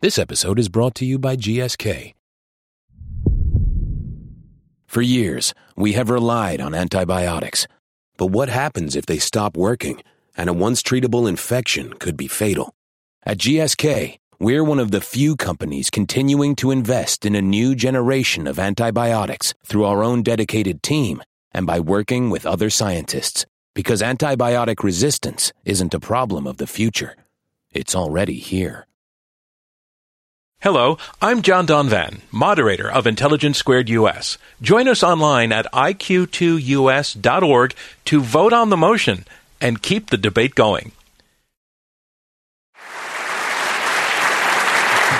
This episode is brought to you by GSK. For years, we have relied on antibiotics. But what happens if they stop working and a once treatable infection could be fatal? At GSK, we're one of the few companies continuing to invest in a new generation of antibiotics through our own dedicated team and by working with other scientists. Because antibiotic resistance isn't a problem of the future, it's already here. Hello, I'm John Donvan, moderator of Intelligence Squared US. Join us online at iq2us.org to vote on the motion and keep the debate going.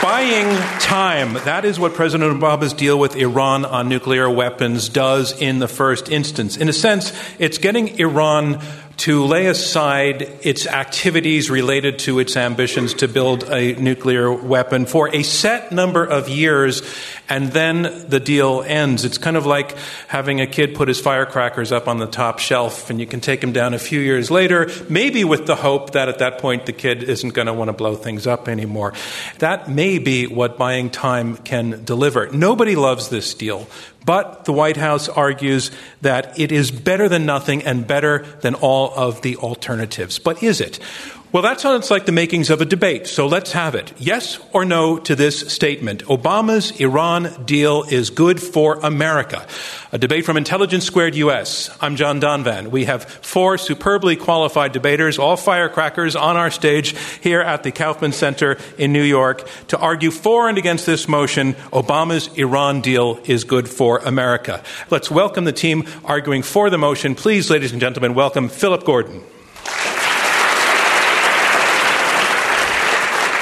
Buying time. That is what President Obama's deal with Iran on nuclear weapons does in the first instance. In a sense, it's getting Iran to lay aside its activities related to its ambitions to build a nuclear weapon for a set number of years, and then the deal ends. It's kind of like having a kid put his firecrackers up on the top shelf, and you can take them down a few years later, maybe with the hope that at that point the kid isn't going to want to blow things up anymore. That may be what buying time can deliver. Nobody loves this deal. But the White House argues that it is better than nothing and better than all of the alternatives. But is it? Well, that sounds like the makings of a debate, so let's have it. Yes or no to this statement. Obama's Iran deal is good for America. A debate from Intelligence Squared US. I'm John Donvan. We have four superbly qualified debaters, all firecrackers, on our stage here at the Kaufman Center in New York to argue for and against this motion Obama's Iran deal is good for America. Let's welcome the team arguing for the motion. Please, ladies and gentlemen, welcome Philip Gordon.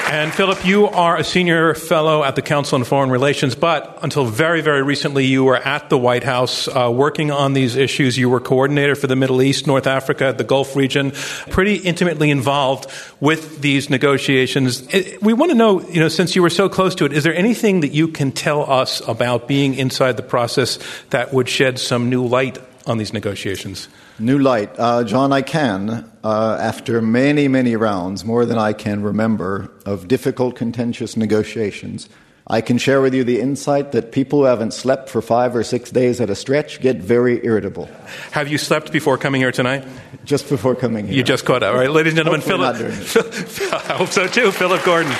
And Philip, you are a senior fellow at the Council on Foreign Relations, but until very, very recently, you were at the White House uh, working on these issues. You were coordinator for the Middle East, North Africa, the Gulf region, pretty intimately involved with these negotiations. We want to know, you know, since you were so close to it, is there anything that you can tell us about being inside the process that would shed some new light on these negotiations? New light. Uh, John, I can, uh, after many, many rounds, more than I can remember, of difficult, contentious negotiations, I can share with you the insight that people who haven't slept for five or six days at a stretch get very irritable. Have you slept before coming here tonight? Just before coming here. You just caught up, right? Ladies and gentlemen, Philip. I hope so too, Philip Gordon.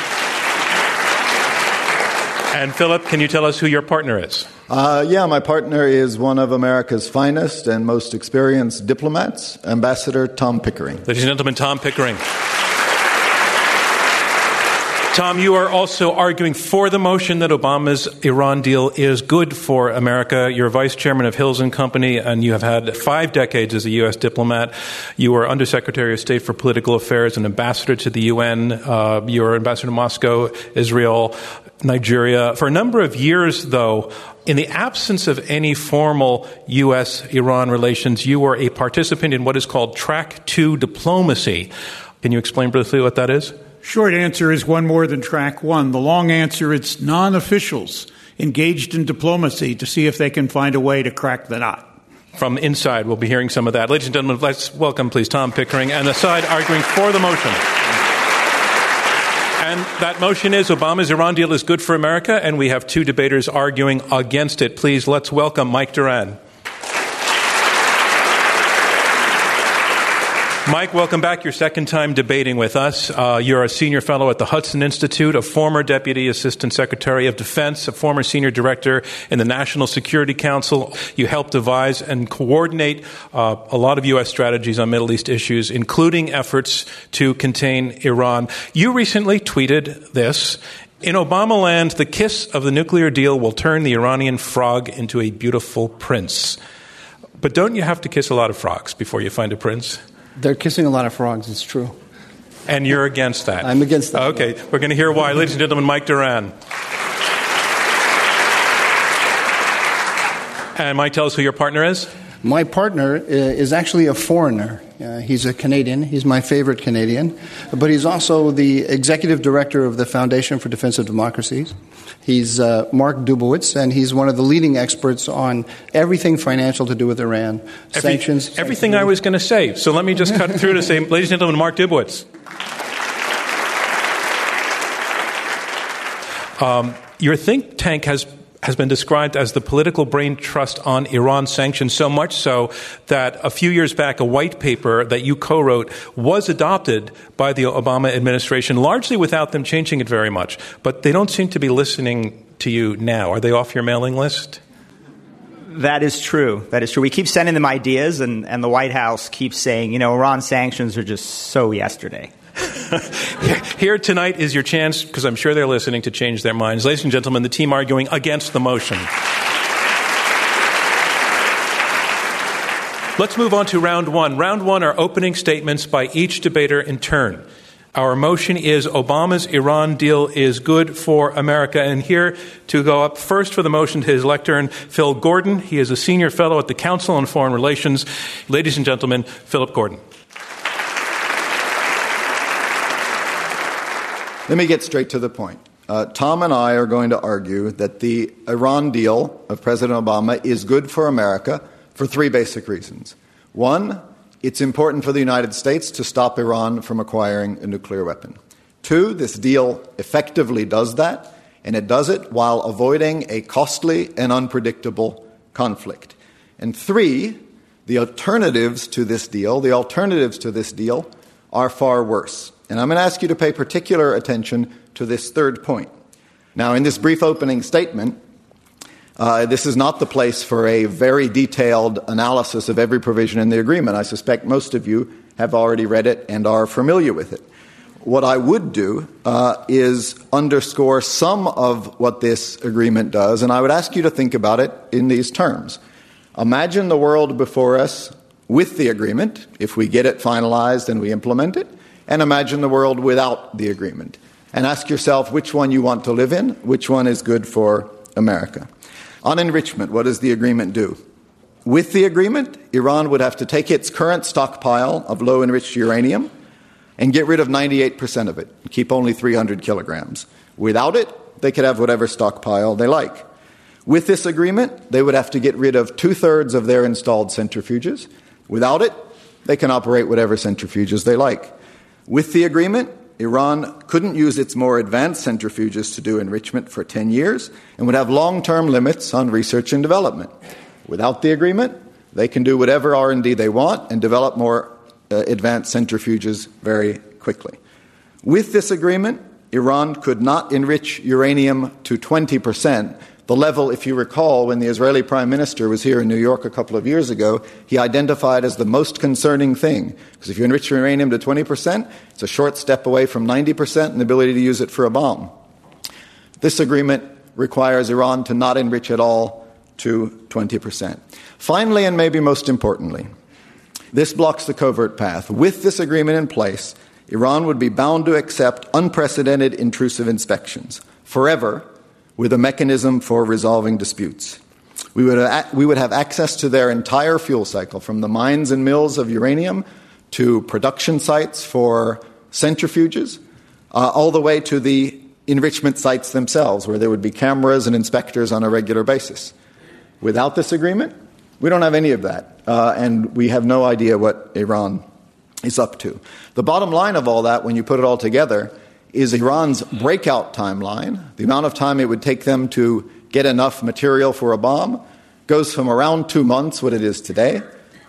And Philip, can you tell us who your partner is? Uh, yeah, my partner is one of America's finest and most experienced diplomats, Ambassador Tom Pickering. Ladies and gentlemen, Tom Pickering. Tom, you are also arguing for the motion that Obama's Iran deal is good for America. You're vice chairman of Hills and Company, and you have had five decades as a U.S. diplomat. You were undersecretary of state for political affairs and ambassador to the UN. Uh, you were ambassador to Moscow, Israel, Nigeria. For a number of years, though, in the absence of any formal U.S. Iran relations, you were a participant in what is called Track 2 diplomacy. Can you explain briefly what that is? Short answer is one more than track one. The long answer, it's non officials engaged in diplomacy to see if they can find a way to crack the knot. From inside, we'll be hearing some of that. Ladies and gentlemen, let's welcome, please, Tom Pickering and the side arguing for the motion. And that motion is Obama's Iran deal is good for America, and we have two debaters arguing against it. Please, let's welcome Mike Doran. Mike, welcome back. Your second time debating with us. Uh, you're a senior fellow at the Hudson Institute, a former deputy assistant secretary of defense, a former senior director in the National Security Council. You helped devise and coordinate uh, a lot of U.S. strategies on Middle East issues, including efforts to contain Iran. You recently tweeted this. In Obama land, the kiss of the nuclear deal will turn the Iranian frog into a beautiful prince. But don't you have to kiss a lot of frogs before you find a prince? They're kissing a lot of frogs, it's true. And you're against that? I'm against that. Okay, we're going to hear why. Ladies and gentlemen, Mike Doran. And Mike, tell us who your partner is. My partner uh, is actually a foreigner. Uh, he's a Canadian. He's my favorite Canadian. But he's also the executive director of the Foundation for Defense of Democracies. He's uh, Mark Dubowitz, and he's one of the leading experts on everything financial to do with Iran, Every, sanctions. Everything I was going to say. So let me just cut through to say, ladies and gentlemen, Mark Dubowitz. Um, your think tank has has been described as the political brain trust on Iran sanctions, so much so that a few years back, a white paper that you co wrote was adopted by the Obama administration, largely without them changing it very much. But they don't seem to be listening to you now. Are they off your mailing list? That is true. That is true. We keep sending them ideas, and, and the White House keeps saying, you know, Iran sanctions are just so yesterday. Here tonight is your chance, because I'm sure they're listening, to change their minds. Ladies and gentlemen, the team arguing against the motion. Let's move on to round one. Round one are opening statements by each debater in turn. Our motion is Obama's Iran deal is good for America. And here to go up first for the motion to his lectern, Phil Gordon. He is a senior fellow at the Council on Foreign Relations. Ladies and gentlemen, Philip Gordon. Let me get straight to the point. Uh, Tom and I are going to argue that the Iran deal of President Obama is good for America for three basic reasons. One, it's important for the United States to stop Iran from acquiring a nuclear weapon. Two, this deal effectively does that, and it does it while avoiding a costly and unpredictable conflict. And three, the alternatives to this deal, the alternatives to this deal are far worse. And I'm going to ask you to pay particular attention to this third point. Now, in this brief opening statement, uh, this is not the place for a very detailed analysis of every provision in the agreement. I suspect most of you have already read it and are familiar with it. What I would do uh, is underscore some of what this agreement does, and I would ask you to think about it in these terms. Imagine the world before us with the agreement, if we get it finalized and we implement it, and imagine the world without the agreement. And ask yourself which one you want to live in, which one is good for America. On enrichment, what does the agreement do? With the agreement, Iran would have to take its current stockpile of low enriched uranium and get rid of 98% of it, keep only 300 kilograms. Without it, they could have whatever stockpile they like. With this agreement, they would have to get rid of two thirds of their installed centrifuges. Without it, they can operate whatever centrifuges they like. With the agreement, Iran couldn't use its more advanced centrifuges to do enrichment for 10 years and would have long term limits on research and development. Without the agreement, they can do whatever R&D they want and develop more uh, advanced centrifuges very quickly. With this agreement, Iran could not enrich uranium to 20 percent the level, if you recall, when the Israeli prime minister was here in New York a couple of years ago, he identified as the most concerning thing. Because if you enrich uranium to 20%, it's a short step away from 90% and the ability to use it for a bomb. This agreement requires Iran to not enrich at all to 20%. Finally, and maybe most importantly, this blocks the covert path. With this agreement in place, Iran would be bound to accept unprecedented intrusive inspections forever with a mechanism for resolving disputes. We would, have, we would have access to their entire fuel cycle, from the mines and mills of uranium to production sites for centrifuges, uh, all the way to the enrichment sites themselves, where there would be cameras and inspectors on a regular basis. Without this agreement, we don't have any of that, uh, and we have no idea what Iran is up to. The bottom line of all that, when you put it all together, is Iran's breakout timeline. The amount of time it would take them to get enough material for a bomb goes from around two months, what it is today,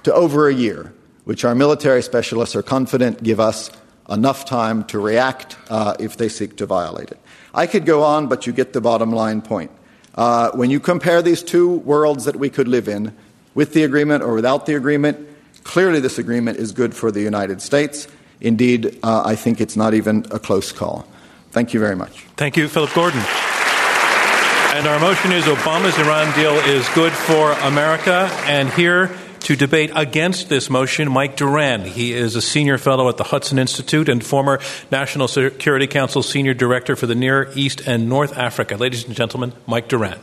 to over a year, which our military specialists are confident give us enough time to react uh, if they seek to violate it. I could go on, but you get the bottom line point. Uh, when you compare these two worlds that we could live in, with the agreement or without the agreement, clearly this agreement is good for the United States. Indeed, uh, I think it's not even a close call. Thank you very much. Thank you, Philip Gordon. And our motion is Obama's Iran deal is good for America. And here to debate against this motion, Mike Doran. He is a senior fellow at the Hudson Institute and former National Security Council senior director for the Near East and North Africa. Ladies and gentlemen, Mike Doran.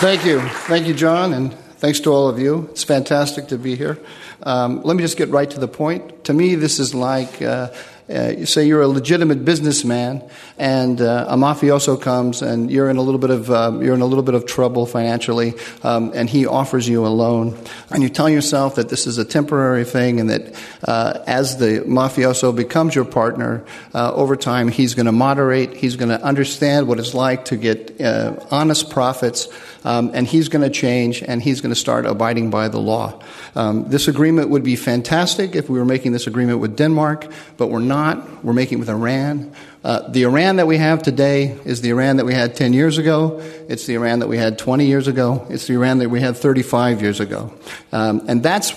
Thank you. Thank you, John, and Thanks to all of you. It's fantastic to be here. Um, let me just get right to the point. To me, this is like uh, uh, say you're a legitimate businessman, and uh, a mafioso comes, and you're in a little bit of um, you're in a little bit of trouble financially, um, and he offers you a loan, and you tell yourself that this is a temporary thing, and that uh, as the mafioso becomes your partner, uh, over time he's going to moderate, he's going to understand what it's like to get uh, honest profits, um, and he's going to change, and he's going to start abiding by the law. Um, this agreement would be fantastic if we were making this agreement with Denmark, but we're not. We're making it with Iran. Uh, the Iran that we have today is the Iran that we had 10 years ago. It's the Iran that we had 20 years ago. It's the Iran that we had 35 years ago. Um, and that's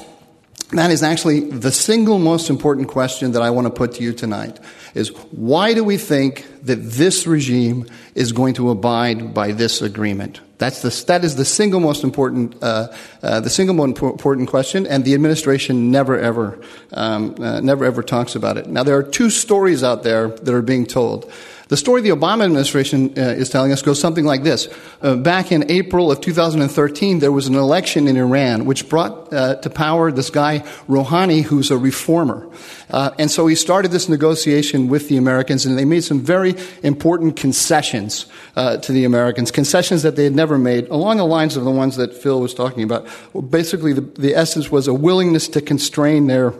that is actually the single most important question that I want to put to you tonight is why do we think that this regime is going to abide by this agreement? That's the, that is the single most important, uh, uh, the single most important question, and the administration never ever, um, uh, never ever talks about it. Now, there are two stories out there that are being told. The story the Obama administration uh, is telling us goes something like this. Uh, back in April of 2013, there was an election in Iran which brought uh, to power this guy, Rouhani, who's a reformer. Uh, and so he started this negotiation with the Americans, and they made some very important concessions uh, to the Americans, concessions that they had never made, along the lines of the ones that Phil was talking about. Well, basically, the, the essence was a willingness to constrain their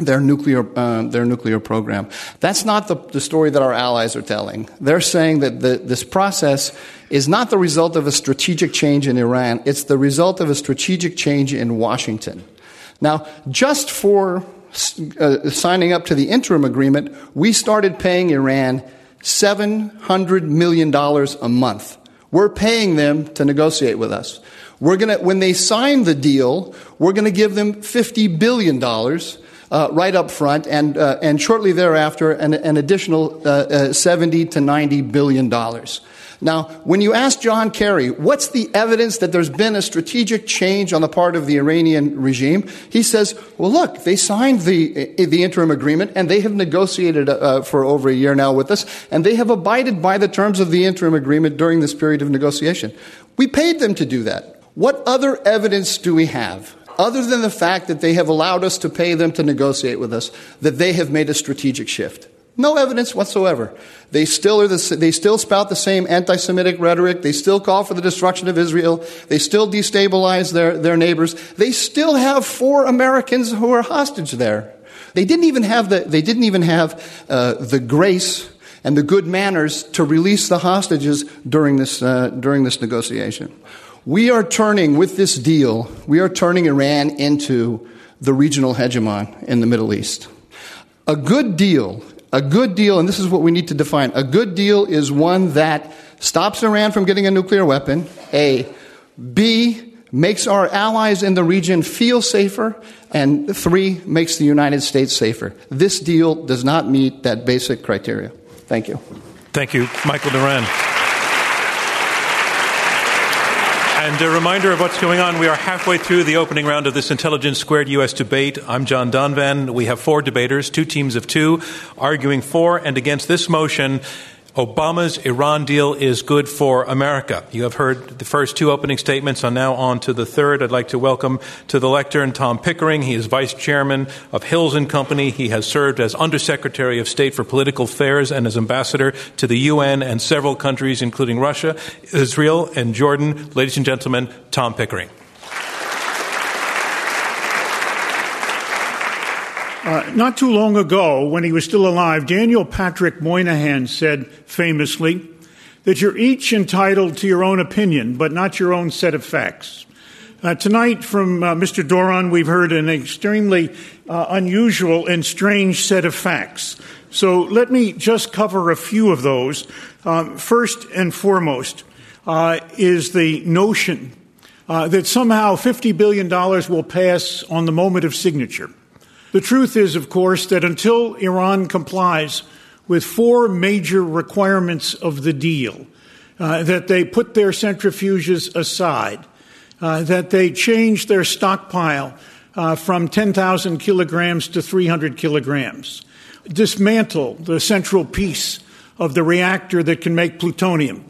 their nuclear, uh, their nuclear program. That's not the, the, story that our allies are telling. They're saying that the, this process is not the result of a strategic change in Iran, it's the result of a strategic change in Washington. Now, just for uh, signing up to the interim agreement, we started paying Iran $700 million a month. We're paying them to negotiate with us. We're gonna, when they sign the deal, we're to give them $50 billion uh, right up front, and, uh, and shortly thereafter, an, an additional uh, uh 70 to 90 billion dollars. Now, when you ask John Kerry, what's the evidence that there's been a strategic change on the part of the Iranian regime? He says, well, look, they signed the, the interim agreement and they have negotiated uh, for over a year now with us, and they have abided by the terms of the interim agreement during this period of negotiation. We paid them to do that. What other evidence do we have? Other than the fact that they have allowed us to pay them to negotiate with us, that they have made a strategic shift. No evidence whatsoever. They still, are the, they still spout the same anti Semitic rhetoric. They still call for the destruction of Israel. They still destabilize their, their neighbors. They still have four Americans who are hostage there. They didn't even have the, they didn't even have uh, the grace and the good manners to release the hostages during this, uh, during this negotiation. We are turning, with this deal, we are turning Iran into the regional hegemon in the Middle East. A good deal, a good deal, and this is what we need to define a good deal is one that stops Iran from getting a nuclear weapon, A. B. Makes our allies in the region feel safer, and three, makes the United States safer. This deal does not meet that basic criteria. Thank you. Thank you, Michael Doran. And a reminder of what's going on. We are halfway through the opening round of this Intelligence Squared U.S. debate. I'm John Donvan. We have four debaters, two teams of two, arguing for and against this motion. Obama's Iran deal is good for America. You have heard the first two opening statements. I'm now on to the third. I'd like to welcome to the lectern Tom Pickering. He is vice chairman of Hills and Company. He has served as undersecretary of state for political affairs and as ambassador to the UN and several countries, including Russia, Israel, and Jordan. Ladies and gentlemen, Tom Pickering. Uh, not too long ago, when he was still alive, Daniel Patrick Moynihan said famously that you're each entitled to your own opinion, but not your own set of facts. Uh, tonight, from uh, Mr. Doran, we've heard an extremely uh, unusual and strange set of facts. So let me just cover a few of those. Um, first and foremost uh, is the notion that somehow $50 billion will pass on the moment of signature. The truth is, of course, that until Iran complies with four major requirements of the deal, uh, that they put their centrifuges aside, uh, that they change their stockpile uh, from 10,000 kilograms to 300 kilograms, dismantle the central piece of the reactor that can make plutonium,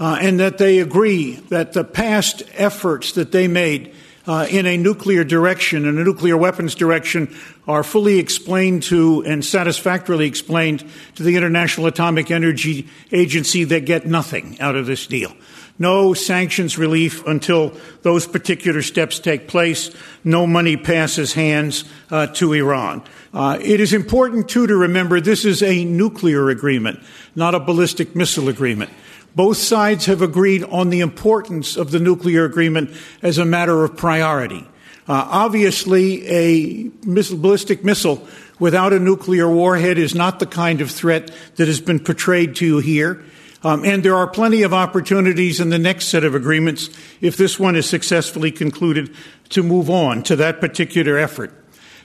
uh, and that they agree that the past efforts that they made uh, in a nuclear direction and a nuclear weapons direction are fully explained to and satisfactorily explained to the International Atomic Energy Agency that get nothing out of this deal. No sanctions relief until those particular steps take place. No money passes hands uh, to Iran. Uh, it is important, too, to remember this is a nuclear agreement, not a ballistic missile agreement. Both sides have agreed on the importance of the nuclear agreement as a matter of priority. Uh, obviously, a missile, ballistic missile without a nuclear warhead is not the kind of threat that has been portrayed to you here. Um, and there are plenty of opportunities in the next set of agreements, if this one is successfully concluded, to move on to that particular effort.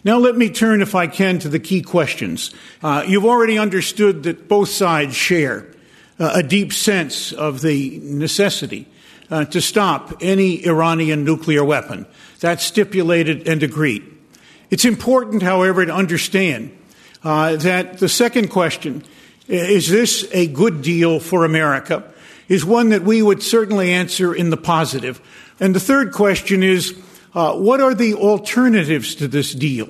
Now, let me turn, if I can, to the key questions. Uh, you've already understood that both sides share uh, a deep sense of the necessity uh, to stop any Iranian nuclear weapon. That's stipulated and agreed. It's important, however, to understand uh, that the second question is this a good deal for America? Is one that we would certainly answer in the positive. And the third question is uh, what are the alternatives to this deal?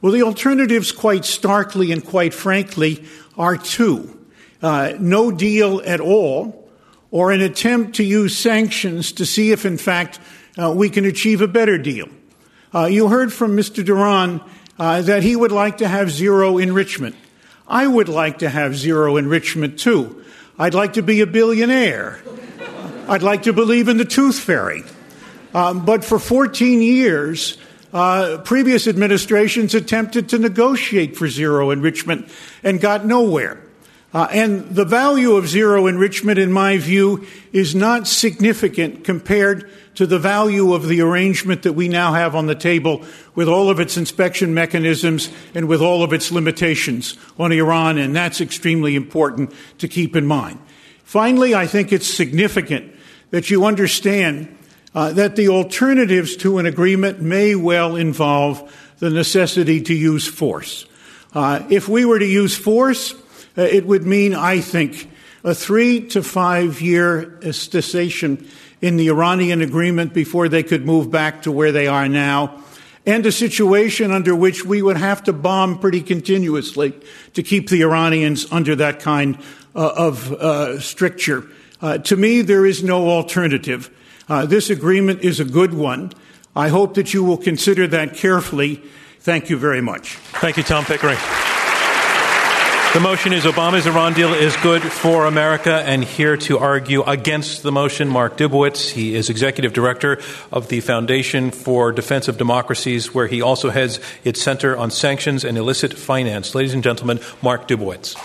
Well, the alternatives, quite starkly and quite frankly, are two uh, no deal at all, or an attempt to use sanctions to see if, in fact, uh, we can achieve a better deal. Uh, you heard from Mr. Doran uh, that he would like to have zero enrichment. I would like to have zero enrichment too. I'd like to be a billionaire. I'd like to believe in the tooth fairy. Um, but for 14 years, uh, previous administrations attempted to negotiate for zero enrichment and got nowhere. Uh, and the value of zero enrichment, in my view, is not significant compared to the value of the arrangement that we now have on the table with all of its inspection mechanisms and with all of its limitations on Iran, and that's extremely important to keep in mind. Finally, I think it's significant that you understand uh, that the alternatives to an agreement may well involve the necessity to use force. Uh, if we were to use force, it would mean, I think, a three to five year cessation in the Iranian agreement before they could move back to where they are now, and a situation under which we would have to bomb pretty continuously to keep the Iranians under that kind uh, of uh, stricture. Uh, to me, there is no alternative. Uh, this agreement is a good one. I hope that you will consider that carefully. Thank you very much. Thank you, Tom Pickering. The motion is Obama's Iran deal is good for America, and here to argue against the motion, Mark Dubowitz. He is executive director of the Foundation for Defense of Democracies, where he also heads its Center on Sanctions and Illicit Finance. Ladies and gentlemen, Mark Dubowitz.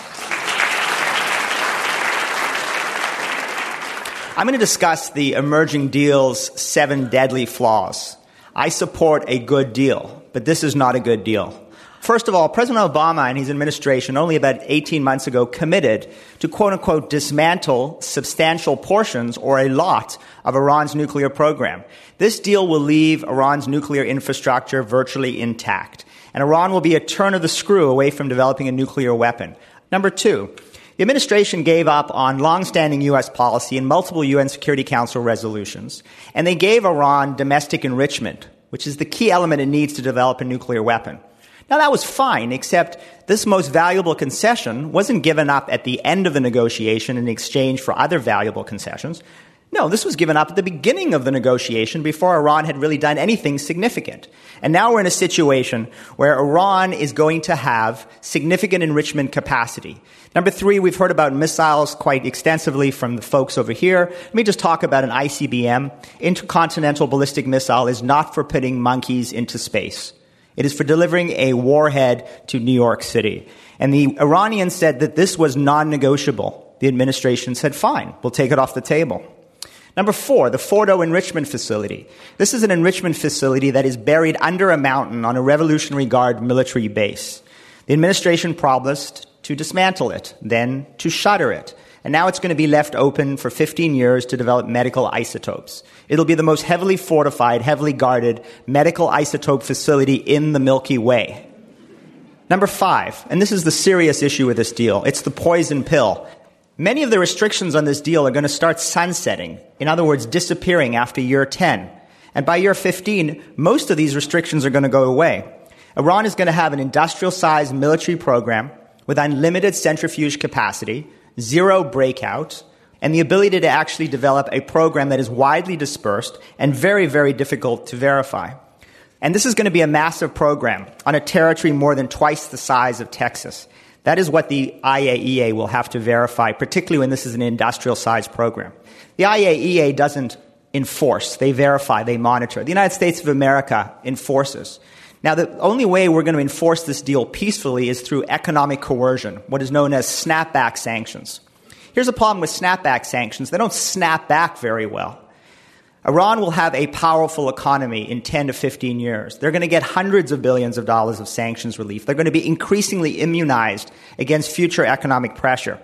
I'm going to discuss the emerging deal's seven deadly flaws. I support a good deal, but this is not a good deal. First of all, President Obama and his administration only about 18 months ago committed to quote unquote dismantle substantial portions or a lot of Iran's nuclear program. This deal will leave Iran's nuclear infrastructure virtually intact. And Iran will be a turn of the screw away from developing a nuclear weapon. Number two, the administration gave up on long-standing U.S. policy in multiple UN Security Council resolutions, and they gave Iran domestic enrichment, which is the key element it needs to develop a nuclear weapon. Now, that was fine, except this most valuable concession wasn't given up at the end of the negotiation in exchange for other valuable concessions. No, this was given up at the beginning of the negotiation before Iran had really done anything significant. And now we're in a situation where Iran is going to have significant enrichment capacity. Number three, we've heard about missiles quite extensively from the folks over here. Let me just talk about an ICBM. Intercontinental ballistic missile is not for putting monkeys into space. It is for delivering a warhead to New York City. And the Iranians said that this was non negotiable. The administration said, fine, we'll take it off the table. Number four, the Fordow Enrichment Facility. This is an enrichment facility that is buried under a mountain on a Revolutionary Guard military base. The administration promised to dismantle it, then to shutter it. And now it's going to be left open for 15 years to develop medical isotopes. It'll be the most heavily fortified, heavily guarded medical isotope facility in the Milky Way. Number five, and this is the serious issue with this deal, it's the poison pill. Many of the restrictions on this deal are going to start sunsetting, in other words, disappearing after year 10. And by year 15, most of these restrictions are going to go away. Iran is going to have an industrial sized military program with unlimited centrifuge capacity, zero breakout, and the ability to actually develop a program that is widely dispersed and very, very difficult to verify. And this is going to be a massive program on a territory more than twice the size of Texas. That is what the IAEA will have to verify, particularly when this is an industrial sized program. The IAEA doesn't enforce, they verify, they monitor. The United States of America enforces. Now, the only way we're going to enforce this deal peacefully is through economic coercion, what is known as snapback sanctions. Here's a problem with snapback sanctions they don't snap back very well. Iran will have a powerful economy in 10 to 15 years. They're going to get hundreds of billions of dollars of sanctions relief. They're going to be increasingly immunized against future economic pressure.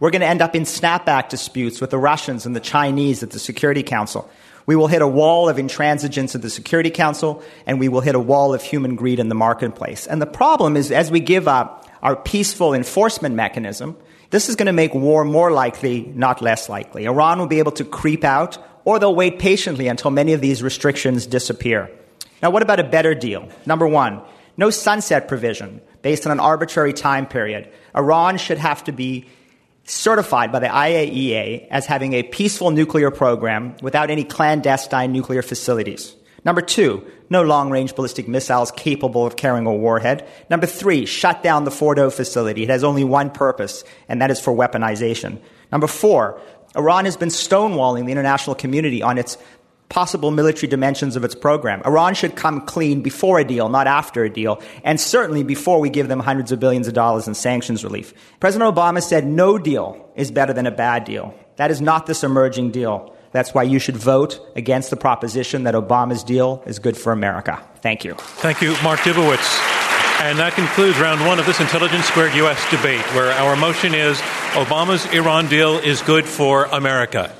We're going to end up in snapback disputes with the Russians and the Chinese at the Security Council. We will hit a wall of intransigence at the Security Council, and we will hit a wall of human greed in the marketplace. And the problem is, as we give up our peaceful enforcement mechanism, this is going to make war more likely, not less likely. Iran will be able to creep out or they'll wait patiently until many of these restrictions disappear. Now, what about a better deal? Number one, no sunset provision based on an arbitrary time period. Iran should have to be certified by the IAEA as having a peaceful nuclear program without any clandestine nuclear facilities. Number two, no long range ballistic missiles capable of carrying a warhead. Number three, shut down the Fordow facility. It has only one purpose, and that is for weaponization. Number four, Iran has been stonewalling the international community on its possible military dimensions of its program. Iran should come clean before a deal, not after a deal, and certainly before we give them hundreds of billions of dollars in sanctions relief. President Obama said no deal is better than a bad deal. That is not this emerging deal. That's why you should vote against the proposition that Obama's deal is good for America. Thank you. Thank you, Mark Dubowitz. And that concludes round one of this Intelligence Squared U.S. debate, where our motion is Obama's Iran deal is good for America.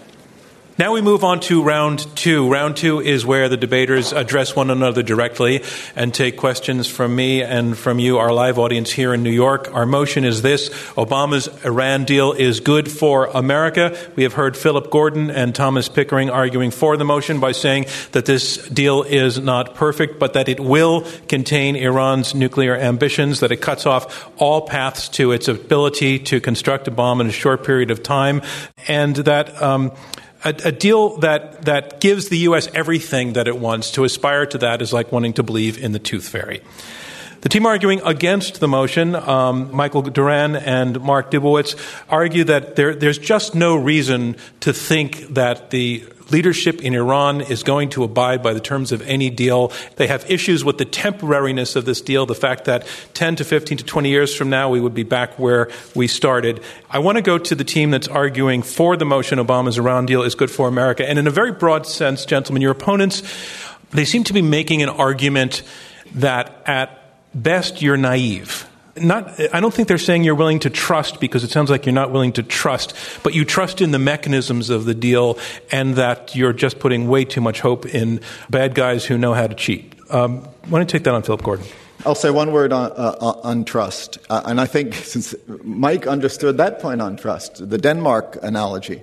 Now we move on to round two. Round two is where the debaters address one another directly and take questions from me and from you, our live audience here in New York. Our motion is this Obama's Iran deal is good for America. We have heard Philip Gordon and Thomas Pickering arguing for the motion by saying that this deal is not perfect, but that it will contain Iran's nuclear ambitions, that it cuts off all paths to its ability to construct a bomb in a short period of time, and that. Um, a, a, deal that, that gives the U.S. everything that it wants. To aspire to that is like wanting to believe in the tooth fairy. The team arguing against the motion, um, Michael Doran and Mark Dubowitz, argue that there, there's just no reason to think that the leadership in Iran is going to abide by the terms of any deal. They have issues with the temporariness of this deal, the fact that 10 to 15 to 20 years from now we would be back where we started. I want to go to the team that's arguing for the motion Obama's Iran deal is good for America. And in a very broad sense, gentlemen, your opponents, they seem to be making an argument that at best you're naive. Not, I don't think they're saying you're willing to trust because it sounds like you're not willing to trust, but you trust in the mechanisms of the deal and that you're just putting way too much hope in bad guys who know how to cheat. Um, why don't you take that on Philip Gordon? I'll say one word on, uh, on trust. Uh, and I think since Mike understood that point on trust, the Denmark analogy,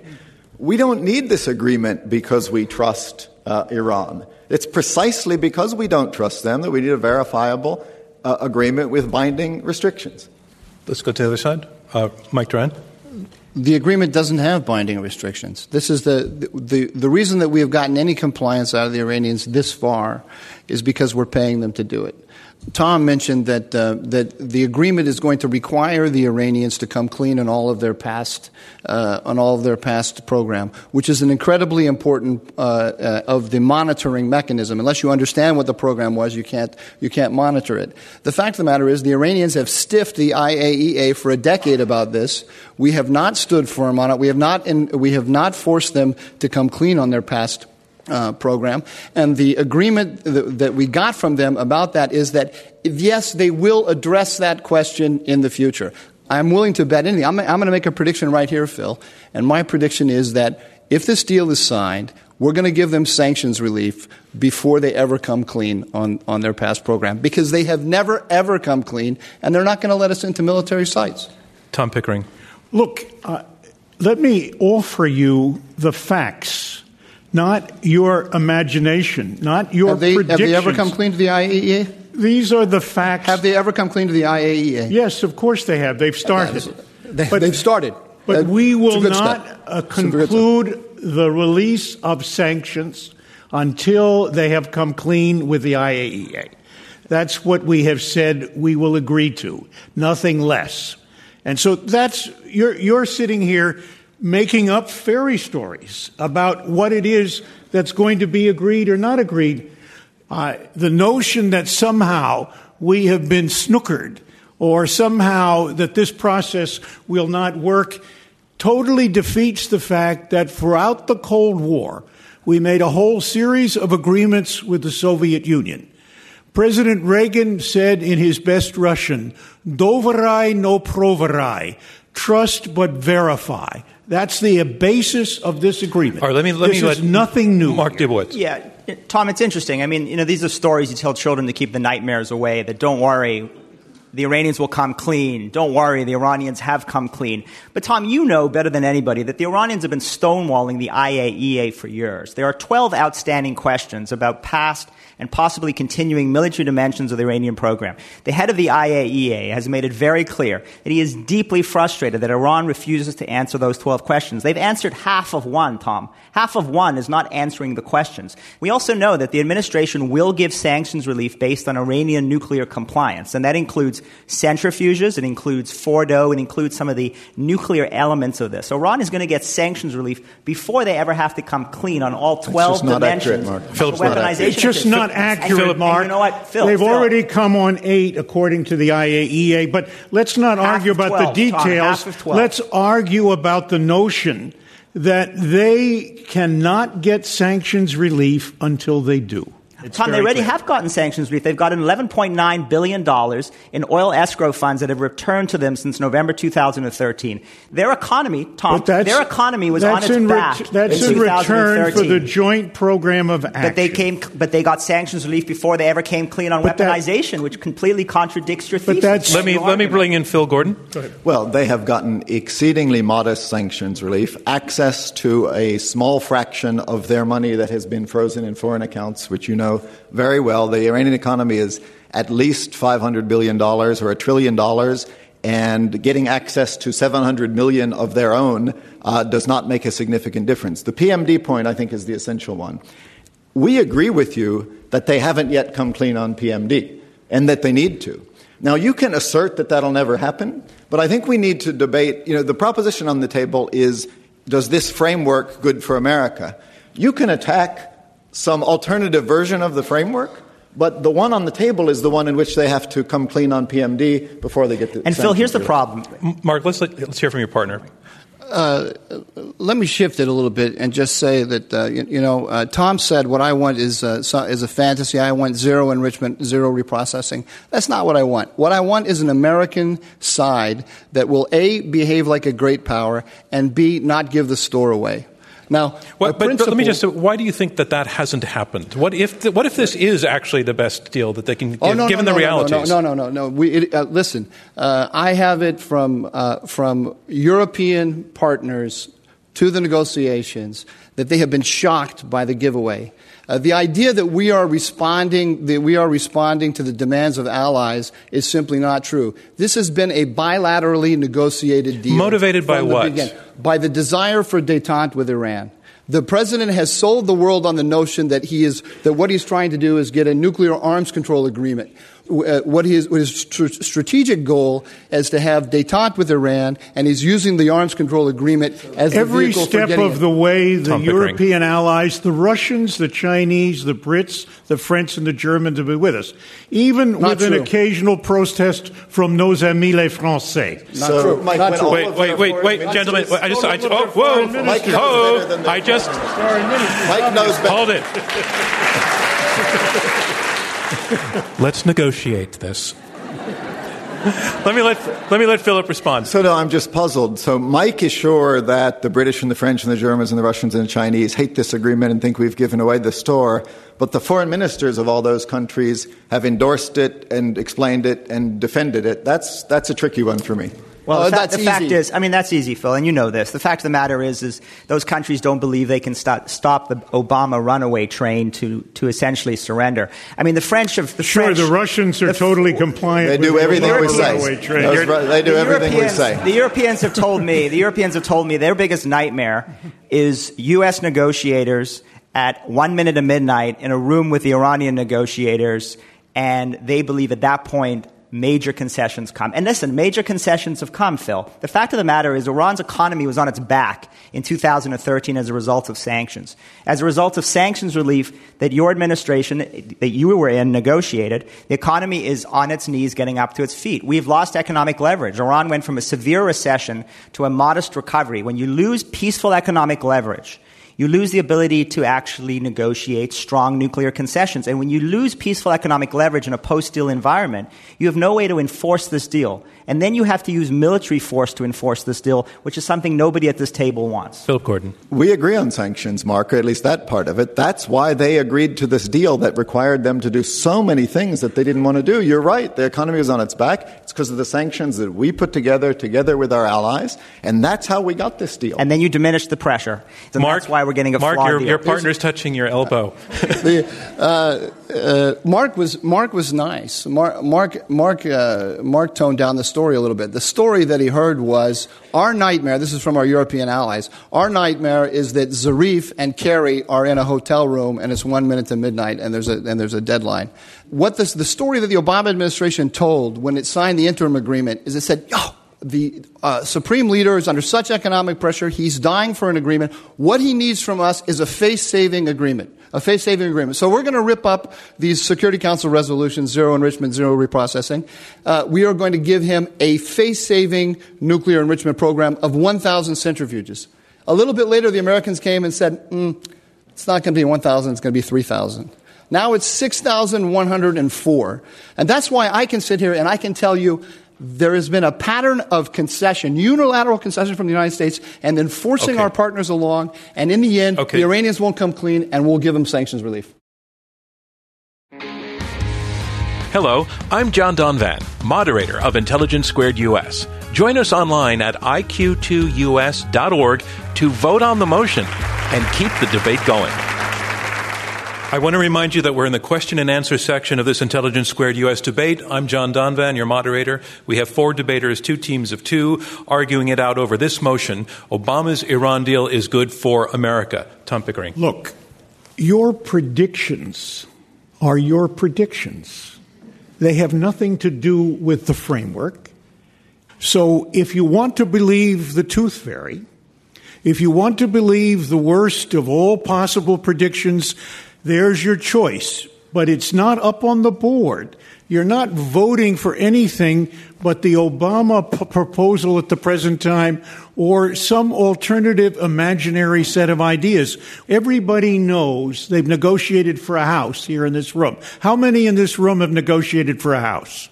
we don't need this agreement because we trust uh, Iran. It's precisely because we don't trust them that we need a verifiable uh, agreement with binding restrictions. Let's go to the other side. Uh, Mike Doran. The agreement doesn't have binding restrictions. This is the, the, the reason that we have gotten any compliance out of the Iranians this far is because we're paying them to do it. Tom mentioned that uh, that the agreement is going to require the Iranians to come clean on all of their past uh, on all of their past program, which is an incredibly important uh, uh, of the monitoring mechanism. Unless you understand what the program was, you can't you can't monitor it. The fact of the matter is, the Iranians have stiffed the IAEA for a decade about this. We have not stood firm on it. We have not in, we have not forced them to come clean on their past uh, program. And the agreement that, that we got from them about that is that, yes, they will address that question in the future. I'm willing to bet anything. I'm, I'm going to make a prediction right here, Phil. And my prediction is that if this deal is signed, we're going to give them sanctions relief before they ever come clean on, on their past program because they have never, ever come clean, and they're not going to let us into military sites. Tom Pickering. Look, uh, let me offer you the facts not your imagination, not your have they, have they ever come clean to the IAEA? These are the facts. Have they ever come clean to the IAEA? Yes, of course they have. They've started. They, But- have started. But Uh, we will not uh, It's a very good step. conclude the release of sanctions until they have come clean with the IAEA. That's what we have said we will agree to, nothing less. And so that's, you're, you're sitting here making up fairy stories about what it is that's going to be agreed or not agreed. Uh, the notion that somehow we have been snookered or somehow that this process will not work totally defeats the fact that throughout the Cold War, we made a whole series of agreements with the Soviet Union. President Reagan said in his best Russian, Doverai no proverai, trust but verify. That's the basis of this agreement. All right, let me- let this me is let nothing new. Mark here. Dubowitz. Yeah, Tom, it's interesting. I mean, you know, these are stories you tell children to keep the nightmares away. That don't worry, the Iranians will come clean. Don't worry, the Iranians have come clean. But Tom, you know better than anybody that the Iranians have been stonewalling the IAEA for years. There are 12 outstanding questions about past and possibly continuing military dimensions of the Iranian program. The head of the IAEA has made it very clear that he is deeply frustrated that Iran refuses to answer those 12 questions. They've answered half of one, Tom. Half of one is not answering the questions. We also know that the administration will give sanctions relief based on Iranian nuclear compliance, and that includes centrifuges, it includes Fordow, it includes some of the nuclear elements of this. So Iran is going to get sanctions relief before they ever have to come clean on all 12 just not accurate, dimensions Mark. of Philip's not weaponization. accurate. It's just of not accurate, and Mark. you know what, Phil? They've Phil, already come on eight, according to the IAEA. But let's not Half argue about 12, the details. 12. Let's argue about the notion that they cannot get sanctions relief until they do. It's Tom, they already clear. have gotten sanctions relief. They've gotten $11.9 billion in oil escrow funds that have returned to them since November 2013. Their economy, Tom, their economy was on that's its in ret- back. that's in in return for the joint program of action. But they came, but they got sanctions relief before they ever came clean on But that- weaponization, which completely contradicts your But thesis. that's- Let me Your let me bring in Phil Gordon. Well, they have gotten exceedingly modest sanctions relief, access to a small fraction of their money that has been frozen in foreign accounts, which you know very well. The Iranian economy is at least $500 billion or a trillion dollars, and getting access to 700 million of their own uh, does not make a significant difference. The PMD point, I think, is the essential one. We agree with you that they haven't yet come clean on PMD and that they need to. Now, you can assert that that'll never happen, but I think we need to debate. You know, the proposition on the table is does this framework good for America? You can attack some alternative version of the framework, but the one on the table is the one in which they have to come clean on PMD before they get the. And Phil, here's the problem. Mark, let's let, let's hear from your partner. let me shift it a little bit and just say that uh, you, you know uh, Tom said what I want is uh, so, is a fantasy. I want zero enrichment, zero reprocessing. That's not what I want. What I want is an American side that will a behave like a great power and b not give the store away. Now, What, but, but let me just. say, Why do you think that that hasn't happened? What if the, what if this is actually the best deal that they can give, Oh, no, given no, the no, realities? No, no, no, no, no. We, it, uh, listen, uh, I have it from uh, from European partners to the negotiations that they have been shocked by the giveaway. Uh, the idea that we are responding that we are responding to the demands of allies is simply not true. This has been a bilaterally negotiated deal. Motivated by what? beginning by the desire for detente with Iran. The president has sold the world on the notion that he is that what he's trying to do is get a nuclear arms control agreement. Uh, what his, what his tr- strategic goal is to have detente with Iran, and he's using the arms control agreement as the Every for step getting of it. the way, the Tom Pickering. European allies, the Russians, the Chinese, the Brits, the French, and the Germans have been with us. Even Not with an occasional protest from nos amis les Français. Not So, true. Mike, Not true. all Wait, of wait, wait, foreign wait, gentlemen! I just, I, oh, look, whoa. Mike oh, better than the- I just Mike knows better. hold it. Let's negotiate this. let me let let me let Philip respond. So no, I'm just puzzled. So Mike is sure that the British and the French and the Germans and the Russians and the Chinese hate this agreement and think we've given away the store. But the foreign ministers of all those countries have endorsed it and explained it and defended it. That's that's a tricky one for me. Well, the, fa- that's the fact easy. is, I mean, that's easy, Phil, and you know this. The fact of the matter is, is those countries don't believe they can stop, stop the Obama runaway train to, to essentially surrender. I mean, the French of the Sure, French, the Russians are the- totally compliant. They with do the everything we say. train. Those they do the everything we say. The Europeans have told me. The Europeans have told me their biggest nightmare is U.S. negotiators at one minute of midnight in a room with the Iranian negotiators, and they believe at that point major concessions come. And listen, major concessions have come, Phil. The fact of the matter is Iran's economy was on its back in 2013 as a result of sanctions. As a result of sanctions relief that your administration, that you were in, negotiated, the economy is on its knees getting up to its feet. We've lost economic leverage. Iran went from a severe recession to a modest recovery. When you lose peaceful economic leverage, you lose the ability to actually negotiate strong nuclear concessions. And when you lose peaceful economic leverage in a post deal environment, you have no way to enforce this deal. And then you have to use military force to enforce this deal, which is something nobody at this table wants. Philip Gordon. We agree on sanctions, Mark, or at least that part of it. That's why they agreed to this deal that required them to do so many things that they didn't want to do. You're right. The economy was on its back. It's because of the sanctions that we put together, together with our allies. And that's how we got this deal. And then you diminish the pressure. And Mark, that's why we're getting a Mark, flawed your, your partner's touching your elbow. The, uh, uh, Mark was Mark was nice. Mark Mark Mark, uh, Mark toned down the story a little bit. The story that he heard was our nightmare. This is from our European allies. Our nightmare is that Zarif and Kerry are in a hotel room and it's one minute to midnight and there's a and there's a deadline. What this, the story that the Obama administration told when it signed the interim agreement is it said, "Yo, the uh, supreme leader is under such economic pressure. He's dying for an agreement. What he needs from us is a face-saving agreement." A face-saving agreement. So we're going to rip up these Security Council resolutions, zero enrichment, zero reprocessing. Uh, we are going to give him a face-saving nuclear enrichment program of 1,000 centrifuges. A little bit later, the Americans came and said, mm, it's not going to be 1,000, it's going to be 3,000. Now it's 6,104. And that's why I can sit here and I can tell you there has been a pattern of concession, unilateral concession from the United States, and then forcing Okay. our partners along. And in the end, Okay. the Iranians won't come clean and we'll give them sanctions relief. Hello, I'm John Donvan, moderator of Intelligence Squared US. Join us online at iq2us.org to vote on the motion and keep the debate going. I want to remind you that we're in the question and answer section of this Intelligence Squared US debate. I'm John Donvan, your moderator. We have four debaters, two teams of two, arguing it out over this motion Obama's Iran deal is good for America. Tom Pickering. Look, your predictions are your predictions. They have nothing to do with the framework. So if you want to believe the tooth fairy, if you want to believe the worst of all possible predictions, there's your choice. But it's not up on the board. You're not voting for anything but the Obama p- proposal at the present time or some alternative imaginary set of ideas. Everybody knows they've negotiated for a house here in this room. How many in this room have negotiated for a house?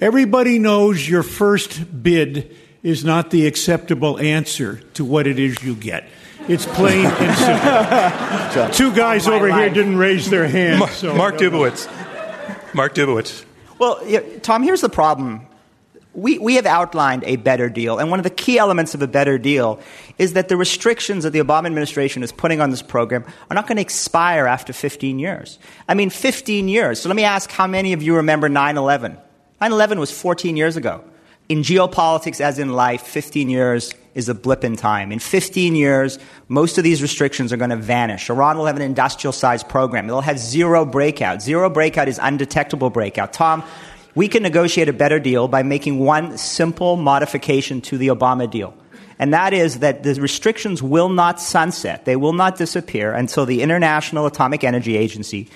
Everybody knows your first bid is not the acceptable answer to what it is you get. It's plain and simple. Two guys My over here didn't raise their hands. Mark, so Mark I don't know. Dubowitz. Mark Dubowitz. Well, yeah, Tom, here's the problem. We, we have outlined a better deal, and one of the key elements of a better deal is that the restrictions that the Obama administration is putting on this program are not going to expire after 15 years. I mean, 15 years. So let me ask how many of you remember 9 11? 9 11 was 14 years ago. In geopolitics, as in life, 15 years is a blip in time. In 15 years, most of these restrictions are going to vanish. Iran will have an industrial sized program. They'll have zero breakout. Zero breakout is undetectable breakout. Tom, we can negotiate a better deal by making one simple modification to the Obama deal. And that is that the restrictions will not sunset. They will not disappear until the International Atomic Energy Agency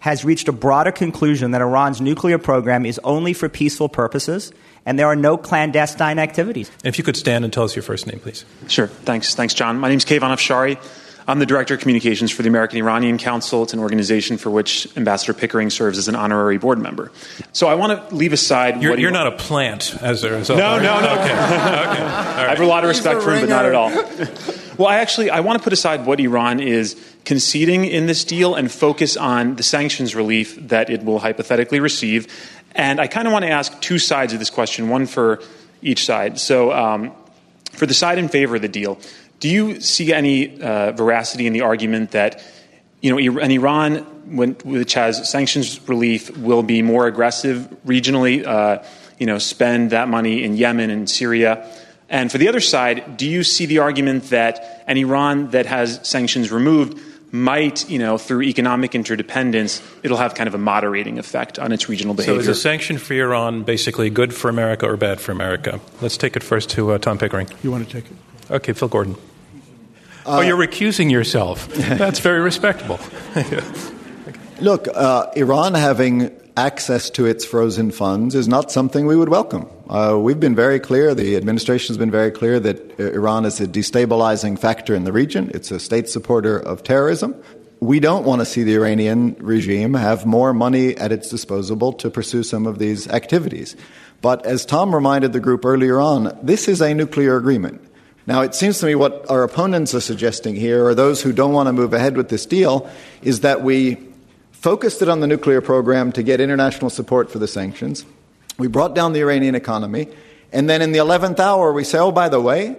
has reached a broader conclusion that Iran's nuclear program is only for peaceful purposes and there are no clandestine activities. If you could stand and tell us your first name, please. Sure. Thanks. Thanks, John. My name is Kayvan Afshari. I'm the Director of Communications for the American Iranian Council. It's an organization for which Ambassador Pickering serves as an honorary board member. So I want to leave aside You're, what you're not a plant as a result. No, no, no. Okay. okay. I have a lot of respect for him, but not at all. well, I actually I want to put aside what Iran is conceding in this deal and focus on the sanctions relief that it will hypothetically receive. And I kind of want to ask two sides of this question: one for each side. So, um, for the side in favor of the deal, do you see any uh, veracity in the argument that you know, an Iran, when, which has sanctions relief, will be more aggressive regionally. Uh, you know, spend that money in Yemen and Syria. And for the other side, do you see the argument that an Iran that has sanctions removed might, you know, through economic interdependence, it'll have kind of a moderating effect on its regional behavior. So is a sanction for Iran basically good for America or bad for America? Let's take it first to uh, Tom Pickering. You want to take it? Okay, Phil Gordon. Uh, oh, you're recusing yourself. That's very respectable. Look, uh, Iran having access to its frozen funds is not something we would welcome. Uh, we've been very clear, the administration has been very clear that Iran is a destabilizing factor in the region. It's a state supporter of terrorism. We don't want to see the Iranian regime have more money at its disposal to pursue some of these activities. But as Tom reminded the group earlier on, this is a nuclear agreement. Now, it seems to me what our opponents are suggesting here, or those who don't want to move ahead with this deal, is that we focused it on the nuclear program to get international support for the sanctions. We brought down the Iranian economy. And then in the 11th hour, we say, oh, by the way,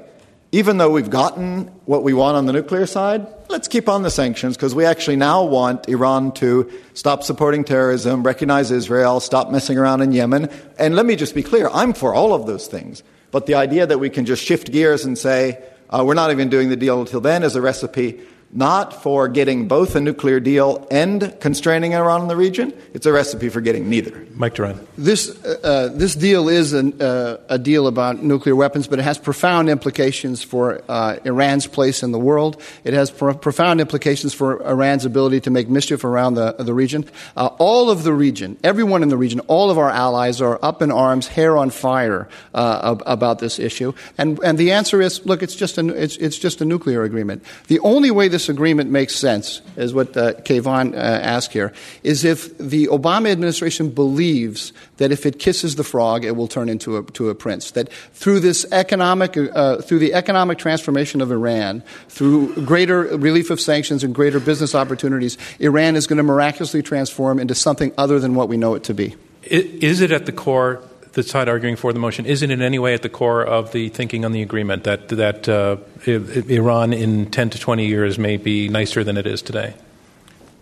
even though we've gotten what we want on the nuclear side, let's keep on the sanctions because we actually now want Iran to stop supporting terrorism, recognize Israel, stop messing around in Yemen. And let me just be clear I'm for all of those things. But the idea that we can just shift gears and say, uh, we're not even doing the deal until then is a recipe not for getting both a nuclear deal and constraining Iran in the region. It's a recipe for getting neither. Mike Doran. This, uh, uh, this deal is an, uh, a deal about nuclear weapons, but it has profound implications for uh, Iran's place in the world. It has pro- profound implications for Iran's ability to make mischief around the, the region. Uh, all of the region, everyone in the region, all of our allies are up in arms, hair on fire uh, about this issue. And, and the answer is look, it's just, a, it's, it's just a nuclear agreement. The only way this this agreement makes sense, is what uh, Kayvan uh, asked here, is if the Obama administration believes that if it kisses the frog, it will turn into a, to a prince. That through this economic, uh, through the economic transformation of Iran, through greater relief of sanctions and greater business opportunities, Iran is going to miraculously transform into something other than what we know it to be. Is it at the core the side arguing for the motion isn't in any way at the core of the thinking on the agreement that that uh, Iran in 10 to 20 years may be nicer than it is today?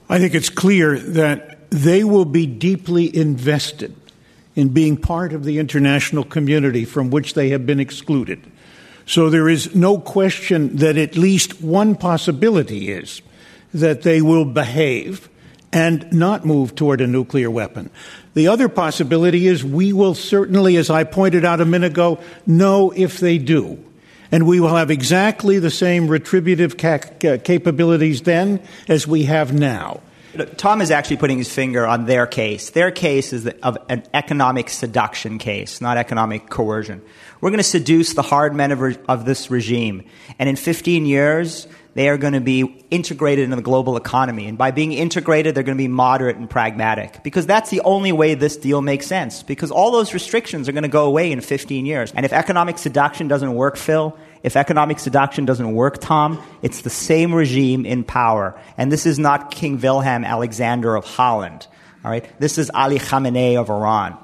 I think it's clear that they will be deeply invested in being part of the international community from which they have been excluded. So there is no question that at least one possibility is that they will behave and not move toward a nuclear weapon. The other possibility is we will certainly, as I pointed out a minute ago, know if they do. And we will have exactly the same retributive ca- capabilities then as we have now. Tom is actually putting his finger on their case. Their case is of an economic seduction case, not economic coercion. We're going to seduce the hard men of, re- of this regime. And in 15 years, they are going to be integrated into the global economy. And by being integrated, they're going to be moderate and pragmatic. Because that's the only way this deal makes sense. Because all those restrictions are going to go away in 15 years. And if economic seduction doesn't work, Phil, if economic seduction doesn't work, Tom, it's the same regime in power. And this is not King Wilhelm Alexander of Holland. All right? This is Ali Khamenei of Iran.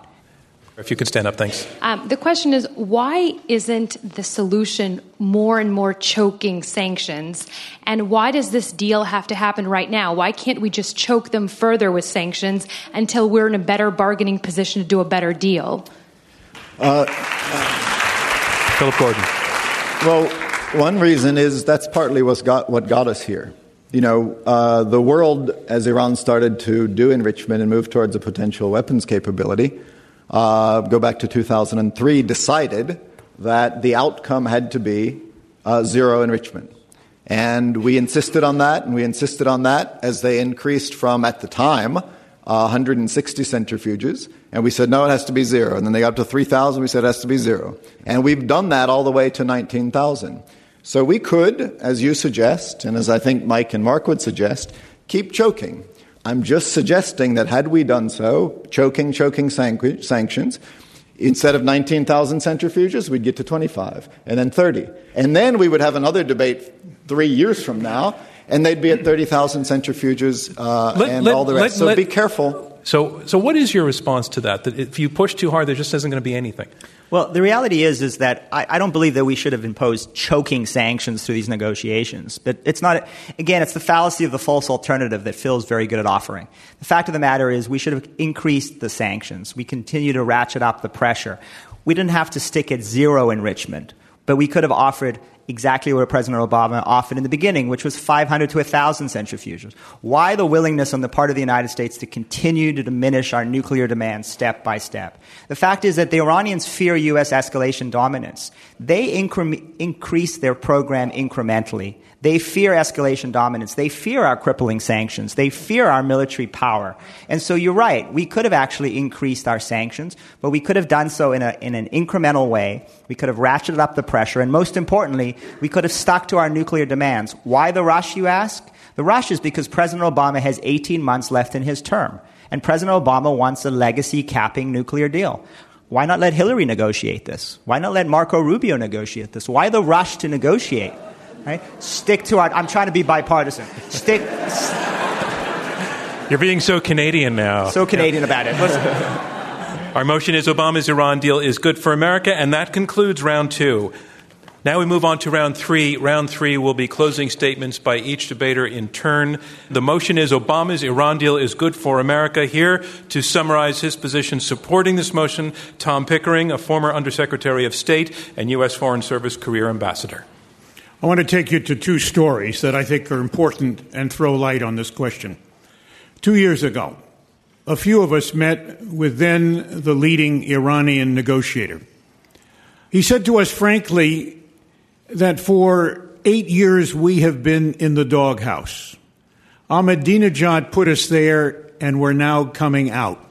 If you could stand up, thanks. Um, the question is why isn't the solution more and more choking sanctions? And why does this deal have to happen right now? Why can't we just choke them further with sanctions until we're in a better bargaining position to do a better deal? Uh, uh, Philip Gordon. Well, one reason is that's partly what's got, what got us here. You know, uh, the world, as Iran started to do enrichment and move towards a potential weapons capability, uh, go back to 2003, decided that the outcome had to be uh, zero enrichment. And we insisted on that, and we insisted on that as they increased from, at the time, uh, 160 centrifuges. And we said, no, it has to be zero. And then they got up to 3,000, we said it has to be zero. And we've done that all the way to 19,000. So we could, as you suggest, and as I think Mike and Mark would suggest, keep choking. I'm just suggesting that had we done so, choking, choking sanctions, instead of 19,000 centrifuges, we'd get to 25, and then 30. And then we would have another debate three years from now, and they'd be at 30,000 centrifuges uh, let, and let, all the rest. Let, so be careful. So, so what is your response to that? That if you push too hard, there just isn't going to be anything. Well, the reality is is that I, I, don't believe that we should have imposed choking sanctions through these negotiations. But it's not. Again, it's the fallacy of the false alternative that Phil's very good at offering. The fact of the matter is, we should have increased the sanctions. We continue to ratchet up the pressure. We didn't have to stick at zero enrichment, but we could have offered exactly what President Obama offered in the beginning, which was 500 to 1,000 centrifuges. Why the willingness on the part of the United States to continue to diminish our nuclear demands step by step? The fact is that the Iranians fear U.S. escalation dominance. They incre- increase their program incrementally. They fear escalation dominance. They fear our crippling sanctions. They fear our military power. And so you're right. We could have actually increased our sanctions, but we could have done so in, a, in an incremental way. We could have ratcheted up the pressure. And most importantly, we could have stuck to our nuclear demands. Why the rush, you ask? The rush is because President Obama has 18 months left in his term. And President Obama wants a legacy capping nuclear deal. Why not let Hillary negotiate this? Why not let Marco Rubio negotiate this? Why the rush to negotiate? Right? Stick to our. I'm trying to be bipartisan. Stick. You're being so Canadian now. So Canadian about it. Listen. Our motion is Obama's Iran deal is good for America, and that concludes round two. Now we move on to round three. Round three will be closing statements by each debater in turn. The motion is Obama's Iran deal is good for America. Here to summarize his position supporting this motion, Tom Pickering, a former Undersecretary of State and U.S. Foreign Service career ambassador. I want to take you to two stories that I think are important and throw light on this question. Two years ago, a few of us met with then the leading Iranian negotiator. He said to us frankly that for eight years we have been in the doghouse. Ahmadinejad put us there, and we're now coming out.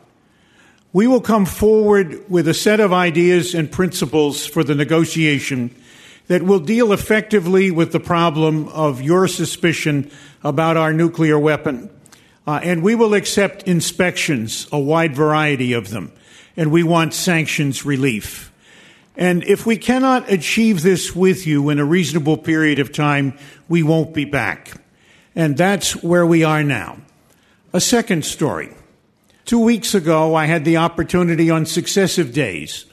We will come forward with a set of ideas and principles for the negotiation that will deal effectively with the problem of your suspicion about our nuclear weapon. Uh, and we will accept inspections, a wide variety of them. And we want sanctions relief. And if we cannot achieve this with you in a reasonable period of time, we won't be back. And that's where we are now. A second story. Two weeks ago, I had the opportunity on successive days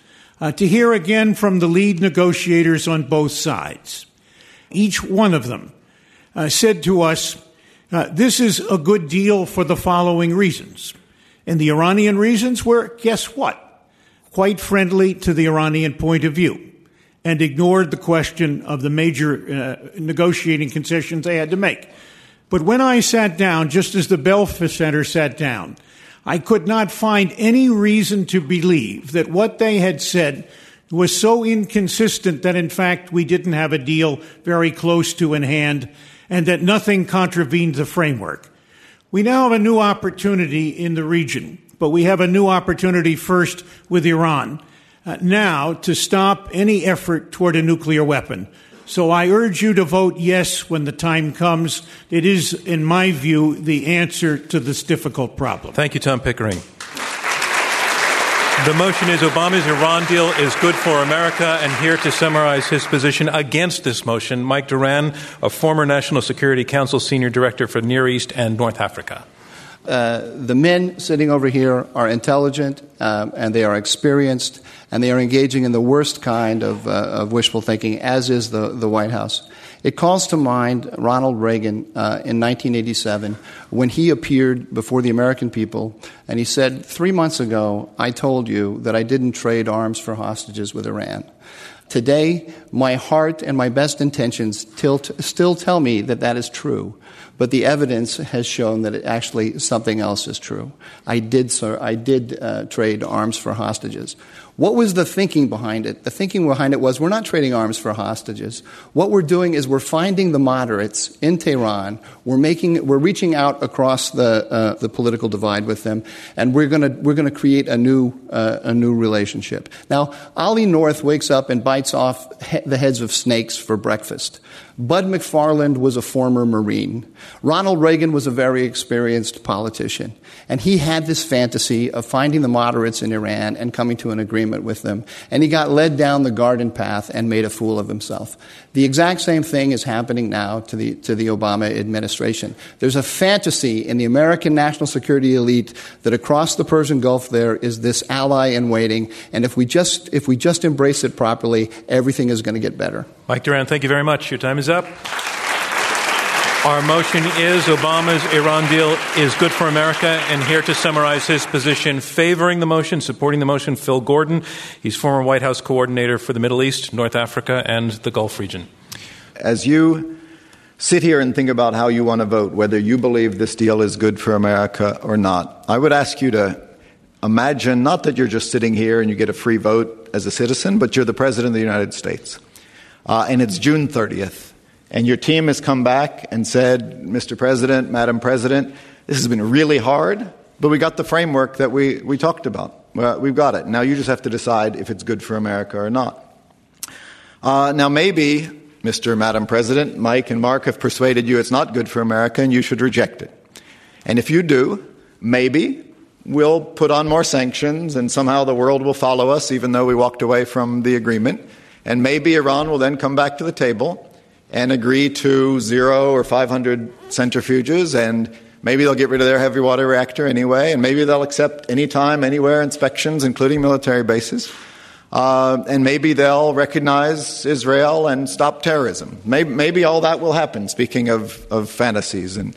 uh, to hear again from the lead negotiators on both sides. Each one of them uh, said to us, uh, This is a good deal for the following reasons. And the Iranian reasons were, guess what? Quite friendly to the Iranian point of view and ignored the question of the major uh, negotiating concessions they had to make. But when I sat down, just as the Belfer Center sat down, I could not find any reason to believe that what they had said was so inconsistent that in fact we didn't have a deal very close to in hand and that nothing contravened the framework. We now have a new opportunity in the region, but we have a new opportunity first with Iran. Uh, now to stop any effort toward a nuclear weapon. So I urge you to vote yes when the time comes. It is, in my view, the answer to this difficult problem. Thank you, Tom Pickering. The motion is Obama's Iran deal is good for America. And here to summarize his position against this motion, Mike Doran, a former National Security Council Senior Director for Near East and North Africa. Uh, the men sitting over here are intelligent um, and they are experienced and they are engaging in the worst kind of, uh, of wishful thinking, as is the, the White House. It calls to mind Ronald Reagan uh, in 1987 when he appeared before the American people and he said, Three months ago, I told you that I didn't trade arms for hostages with Iran. Today, my heart and my best intentions still tell me that that is true. But the evidence has shown that actually something else is true. I did, sir, I did uh, trade arms for hostages. What was the thinking behind it? The thinking behind it was we're not trading arms for hostages. What we're doing is we're finding the moderates in Tehran. We're making, we're reaching out across the uh, the political divide with them, and we're gonna we're gonna create a new uh, a new relationship. Now, Ollie North wakes up and bites off he- the heads of snakes for breakfast. Bud McFarland was a former Marine. Ronald Reagan was a very experienced politician. And he had this fantasy of finding the moderates in Iran and coming to an agreement with them. And he got led down the garden path and made a fool of himself. The exact same thing is happening now to the, to the Obama administration. There's a fantasy in the American national security elite that across the Persian Gulf there is this ally in waiting, and if we just, if we just embrace it properly, everything is going to get better. Mike Doran, thank you very much. Your time is up. Our motion is Obama's Iran deal is good for America. And here to summarize his position favoring the motion, supporting the motion, Phil Gordon. He's former White House coordinator for the Middle East, North Africa, and the Gulf region. As you sit here and think about how you want to vote, whether you believe this deal is good for America or not, I would ask you to imagine not that you're just sitting here and you get a free vote as a citizen, but you're the President of the United States. Uh, and it's June 30th and your team has come back and said, Mr. President, Madam President, this has been really hard, but we got the framework that we, we talked about. We've got it. Now you just have to decide if it's good for America or not. Uh, now, maybe, Mr. Madam President, Mike and Mark have persuaded you it's not good for America and you should reject it. And if you do, maybe we'll put on more sanctions and somehow the world will follow us, even though we walked away from the agreement. And maybe Iran will then come back to the table and agree to zero or 500 centrifuges, and maybe they'll get rid of their heavy water reactor anyway, and maybe they'll accept anytime, anywhere inspections, including military bases. Uh, and maybe they'll recognize Israel and stop terrorism. Maybe, maybe all that will happen, speaking of, of fantasies. And,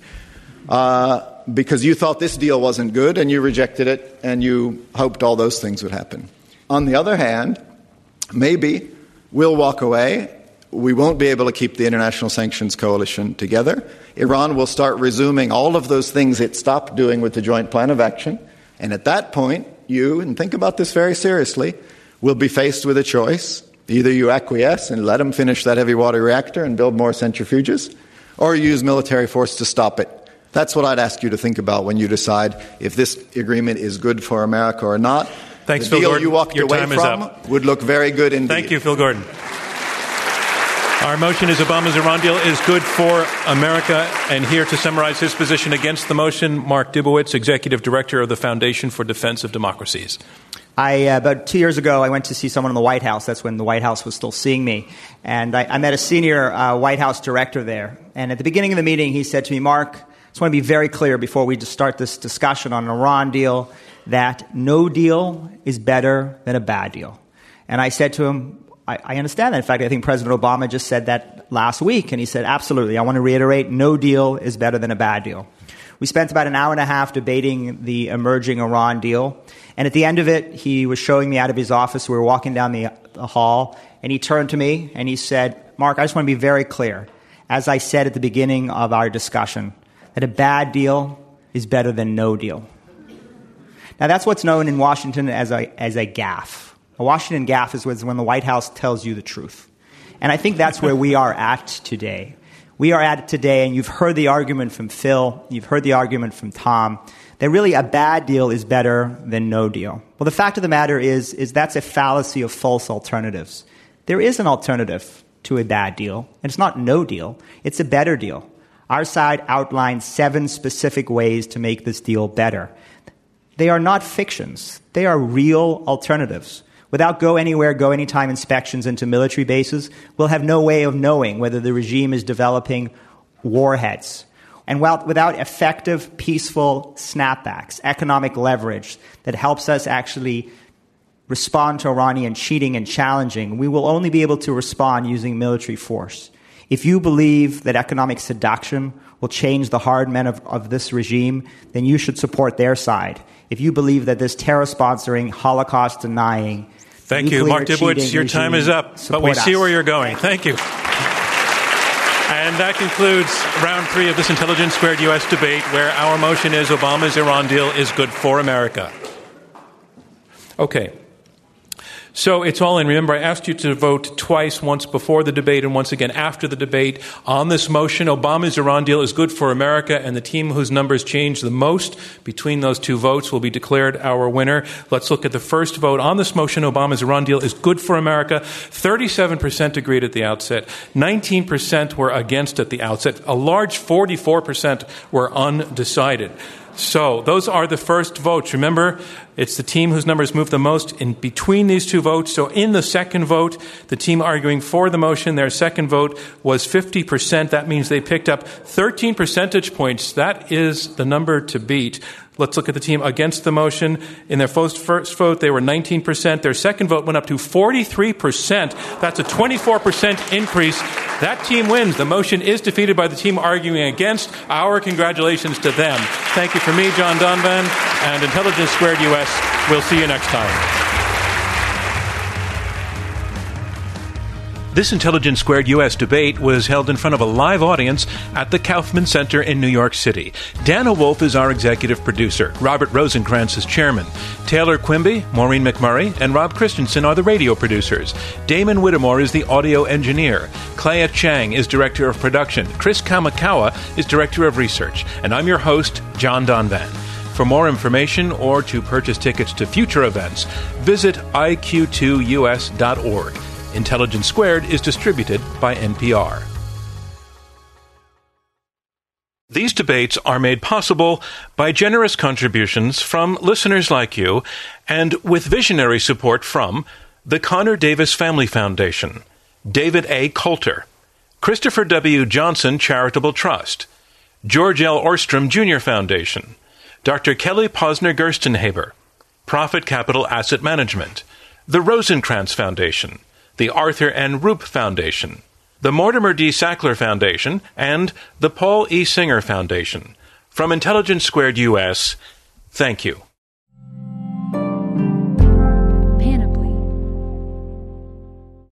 uh, because you thought this deal wasn't good and you rejected it and you hoped all those things would happen. On the other hand, maybe we'll walk away we won't be able to keep the international sanctions coalition together. Iran will start resuming all of those things it stopped doing with the joint plan of action. And at that point, you, and think about this very seriously, will be faced with a choice. Either you acquiesce and let them finish that heavy water reactor and build more centrifuges, or use military force to stop it. That's what I'd ask you to think about when you decide if this agreement is good for America or not. Thanks, the Phil deal Gordon. you walked Your away time is from up. would look very good indeed. Thank you, Phil Gordon. Our motion is Obama's Iran deal is good for America. And here to summarize his position against the motion, Mark Dubowitz, Executive Director of the Foundation for Defense of Democracies. I, uh, about two years ago, I went to see someone in the White House. That's when the White House was still seeing me. And I, I met a senior uh, White House director there. And at the beginning of the meeting, he said to me, Mark, I just want to be very clear before we just start this discussion on an Iran deal that no deal is better than a bad deal. And I said to him, I, I understand that. In fact, I think President Obama just said that last week, and he said, absolutely. I want to reiterate no deal is better than a bad deal. We spent about an hour and a half debating the emerging Iran deal. And at the end of it, he was showing me out of his office. We were walking down the, the hall, and he turned to me and he said, Mark, I just want to be very clear. As I said at the beginning of our discussion, that a bad deal is better than no deal. Now, that's what's known in Washington as a, as a gaffe. A Washington gaffe is when the White House tells you the truth. And I think that's where we are at today. We are at today, and you've heard the argument from Phil, you've heard the argument from Tom, that really a bad deal is better than no deal. Well, the fact of the matter is, is that's a fallacy of false alternatives. There is an alternative to a bad deal, and it's not no deal, it's a better deal. Our side outlines seven specific ways to make this deal better. They are not fictions, they are real alternatives. Without go anywhere, go anytime inspections into military bases, we'll have no way of knowing whether the regime is developing warheads. And while, without effective, peaceful snapbacks, economic leverage that helps us actually respond to Iranian cheating and challenging, we will only be able to respond using military force. If you believe that economic seduction will change the hard men of, of this regime, then you should support their side. If you believe that this terror sponsoring, Holocaust denying, Thank you, Mark Dubowitz. Your time is up, but we see where you're going. Thank you. And that concludes round three of this Intelligence Squared U.S. debate, where our motion is Obama's Iran deal is good for America. Okay. So it's all in. Remember, I asked you to vote twice, once before the debate and once again after the debate on this motion. Obama's Iran deal is good for America, and the team whose numbers change the most between those two votes will be declared our winner. Let's look at the first vote on this motion. Obama's Iran deal is good for America. 37% agreed at the outset. 19% were against at the outset. A large 44% were undecided. So, those are the first votes. Remember, it's the team whose numbers move the most in between these two votes. So, in the second vote, the team arguing for the motion, their second vote was 50%. That means they picked up 13 percentage points. That is the number to beat. Let's look at the team against the motion. In their first, first vote, they were 19%. Their second vote went up to 43%. That's a 24% increase. That team wins. The motion is defeated by the team arguing against. Our congratulations to them. Thank you for me, John Donvan, and Intelligence Squared US. We'll see you next time. This Intelligence Squared U.S. debate was held in front of a live audience at the Kaufman Center in New York City. Dana Wolfe is our executive producer. Robert Rosenkrantz is chairman. Taylor Quimby, Maureen McMurray, and Rob Christensen are the radio producers. Damon Whittemore is the audio engineer. Clea Chang is director of production. Chris Kamakawa is director of research. And I'm your host, John Donvan. For more information or to purchase tickets to future events, visit iq2us.org. Intelligence Squared is distributed by NPR. These debates are made possible by generous contributions from listeners like you and with visionary support from the Connor Davis Family Foundation, David A. Coulter, Christopher W. Johnson Charitable Trust, George L. Ohrstrom Jr. Foundation, Dr. Kelly Posner Gerstenhaber, Prophet Capital Asset Management, the Rosenkrantz Foundation, the Arthur N. Rupe Foundation, the Mortimer D. Sackler Foundation, and the Paul E. Singer Foundation. From Intelligence Squared US, thank you.